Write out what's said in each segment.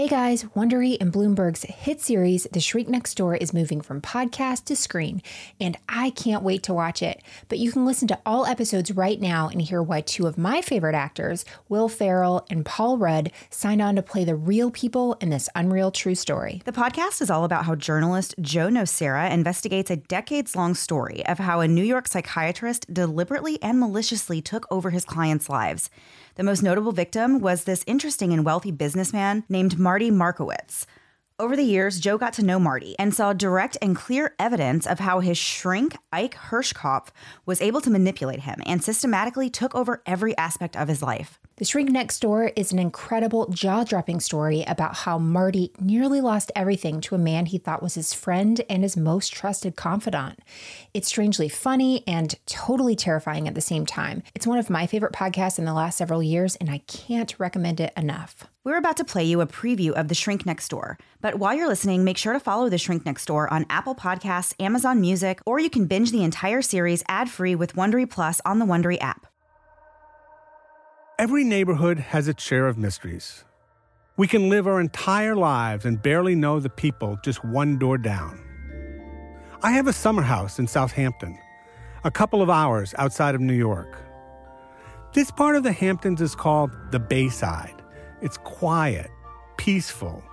Hey guys, Wondery and Bloomberg's hit series, The Shrink Next Door, is moving from podcast to screen, and I can't wait to watch it. But you can listen to all episodes right now and hear why two of my favorite actors, Will Ferrell and Paul Rudd, signed on to play the real people in this unreal true story. The podcast is all about how journalist Joe Nocera investigates a decades long story of how a New York psychiatrist deliberately and maliciously took over his clients' lives. The most notable victim was this interesting and wealthy businessman named Marty Markowitz. Over the years, Joe got to know Marty and saw direct and clear evidence of how his shrink, Ike Herschkopf, was able to manipulate him and systematically took over every aspect of his life. The Shrink Next Door is an incredible, jaw dropping story about how Marty nearly lost everything to a man he thought was his friend and his most trusted confidant. It's strangely funny and totally terrifying at the same time. It's one of my favorite podcasts in the last several years, and I can't recommend it enough. We're about to play you a preview of The Shrink Next Door, but while you're listening, make sure to follow The Shrink Next Door on Apple Podcasts, Amazon Music, or you can binge the entire series ad free with Wondery Plus on the Wondery app. Every neighborhood has its share of mysteries. We can live our entire lives and barely know the people just one door down. I have a summer house in Southampton, a couple of hours outside of New York. This part of the Hamptons is called the Bayside. It's quiet, peaceful,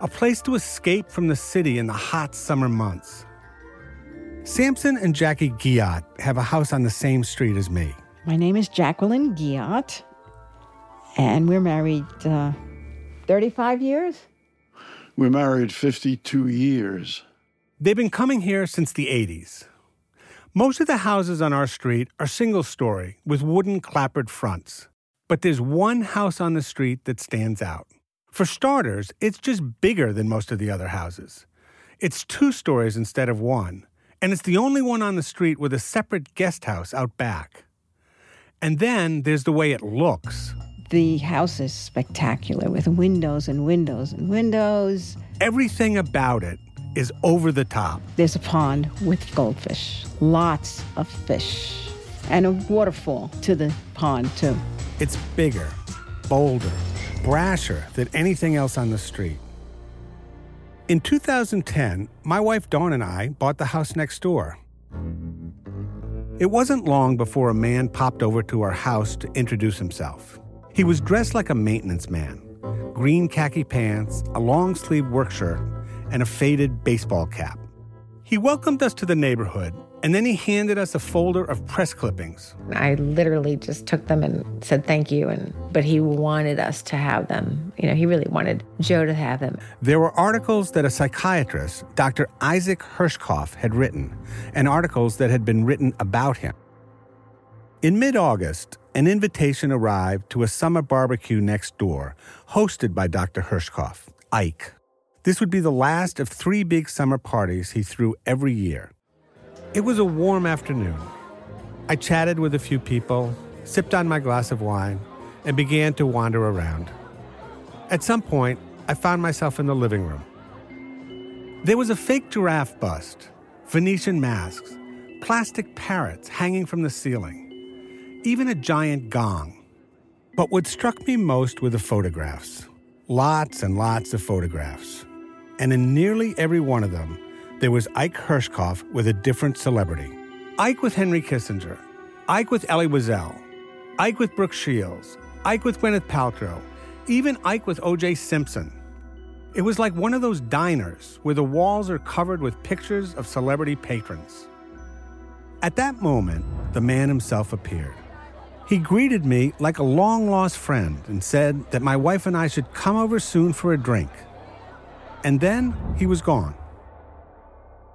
a place to escape from the city in the hot summer months. Samson and Jackie Giat have a house on the same street as me. My name is Jacqueline Giat and we're married uh, 35 years. We're married 52 years. They've been coming here since the 80s. Most of the houses on our street are single story with wooden clapboard fronts. But there's one house on the street that stands out. For starters, it's just bigger than most of the other houses. It's two stories instead of one, and it's the only one on the street with a separate guest house out back. And then there's the way it looks. The house is spectacular with windows and windows and windows. Everything about it is over the top. There's a pond with goldfish, lots of fish, and a waterfall to the pond, too. It's bigger, bolder, brasher than anything else on the street. In 2010, my wife Dawn and I bought the house next door. It wasn't long before a man popped over to our house to introduce himself. He was dressed like a maintenance man green khaki pants, a long sleeved work shirt, and a faded baseball cap. He welcomed us to the neighborhood, and then he handed us a folder of press clippings. I literally just took them and said thank you and but he wanted us to have them. You know, he really wanted Joe to have them. There were articles that a psychiatrist, Dr. Isaac Herschkopf, had written, and articles that had been written about him. In mid August, an invitation arrived to a summer barbecue next door, hosted by Dr. Herschkopf, Ike. This would be the last of three big summer parties he threw every year. It was a warm afternoon. I chatted with a few people, sipped on my glass of wine, and began to wander around. At some point, I found myself in the living room. There was a fake giraffe bust, Venetian masks, plastic parrots hanging from the ceiling even a giant gong. But what struck me most were the photographs. Lots and lots of photographs. And in nearly every one of them, there was Ike Herschkopf with a different celebrity. Ike with Henry Kissinger, Ike with Elie Wiesel, Ike with Brooke Shields, Ike with Gwyneth Paltrow, even Ike with O.J. Simpson. It was like one of those diners where the walls are covered with pictures of celebrity patrons. At that moment, the man himself appeared. He greeted me like a long lost friend and said that my wife and I should come over soon for a drink. And then he was gone.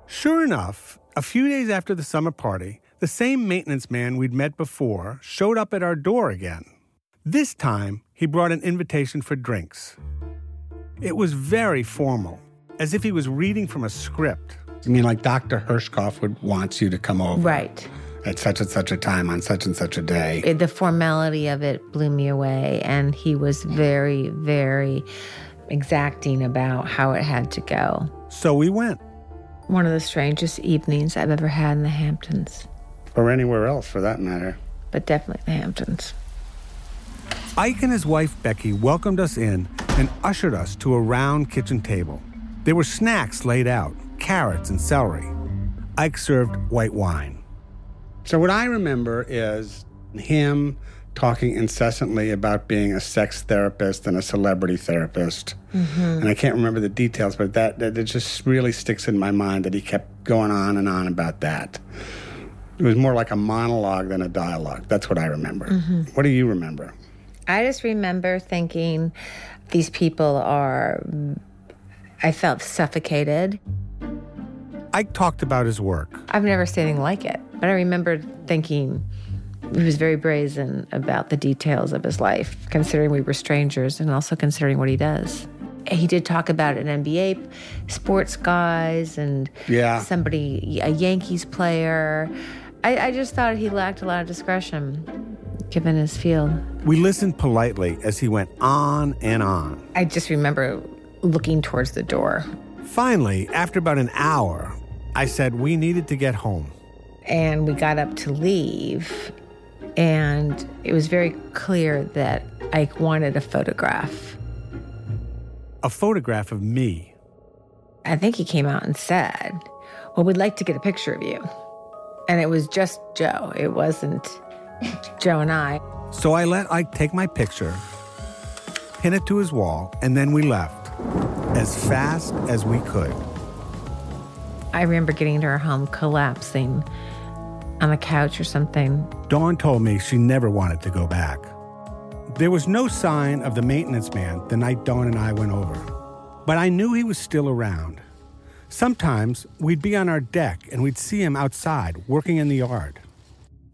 Sure enough, a few days after the summer party, the same maintenance man we'd met before showed up at our door again. This time, he brought an invitation for drinks. It was very formal, as if he was reading from a script. I mean, like Dr. Herschkopf would wants you to come over. Right at such and such a time on such and such a day. It, the formality of it blew me away. And he was very, very exacting about how it had to go. So we went. One of the strangest evenings I've ever had in the Hamptons. Or anywhere else for that matter. But definitely the Hamptons. Ike and his wife Becky welcomed us in and ushered us to a round kitchen table. There were snacks laid out carrots and celery. Ike served white wine. So, what I remember is him talking incessantly about being a sex therapist and a celebrity therapist. Mm-hmm. And I can't remember the details, but that, that it just really sticks in my mind that he kept going on and on about that. It was more like a monologue than a dialogue. That's what I remember. Mm-hmm. What do you remember? I just remember thinking these people are, I felt suffocated. Ike talked about his work. I've never seen anything like it, but I remember thinking, he was very brazen about the details of his life, considering we were strangers and also considering what he does. He did talk about an NBA sports guys and yeah. somebody, a Yankees player. I, I just thought he lacked a lot of discretion given his field. We listened politely as he went on and on. I just remember looking towards the door. Finally, after about an hour, I said we needed to get home. And we got up to leave. And it was very clear that Ike wanted a photograph. A photograph of me. I think he came out and said, Well, we'd like to get a picture of you. And it was just Joe. It wasn't Joe and I. So I let Ike take my picture, pin it to his wall, and then we left as fast as we could. I remember getting to our home collapsing on the couch or something. Dawn told me she never wanted to go back. There was no sign of the maintenance man the night Dawn and I went over, but I knew he was still around. Sometimes we'd be on our deck and we'd see him outside working in the yard.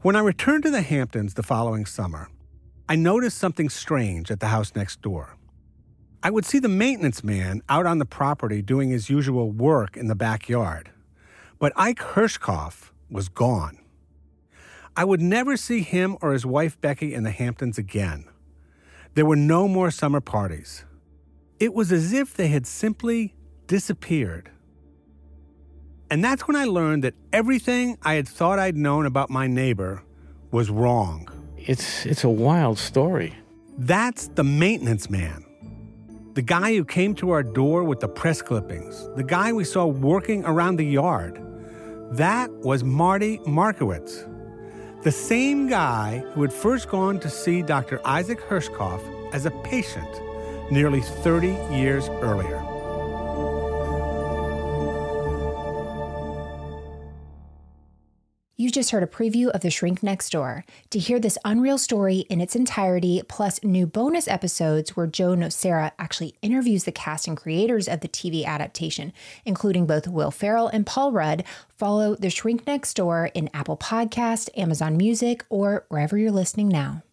When I returned to the Hamptons the following summer, I noticed something strange at the house next door. I would see the maintenance man out on the property doing his usual work in the backyard, but Ike Herschkopf was gone. I would never see him or his wife Becky in the Hamptons again. There were no more summer parties. It was as if they had simply disappeared. And that's when I learned that everything I had thought I'd known about my neighbor was wrong. It's, it's a wild story. That's the maintenance man. The guy who came to our door with the press clippings, the guy we saw working around the yard. That was Marty Markowitz, the same guy who had first gone to see Dr. Isaac Herschkopf as a patient nearly 30 years earlier. Just heard a preview of The Shrink Next Door. To hear this unreal story in its entirety, plus new bonus episodes where Joe Nocera actually interviews the cast and creators of the TV adaptation, including both Will Ferrell and Paul Rudd, follow The Shrink Next Door in Apple Podcast, Amazon Music, or wherever you're listening now.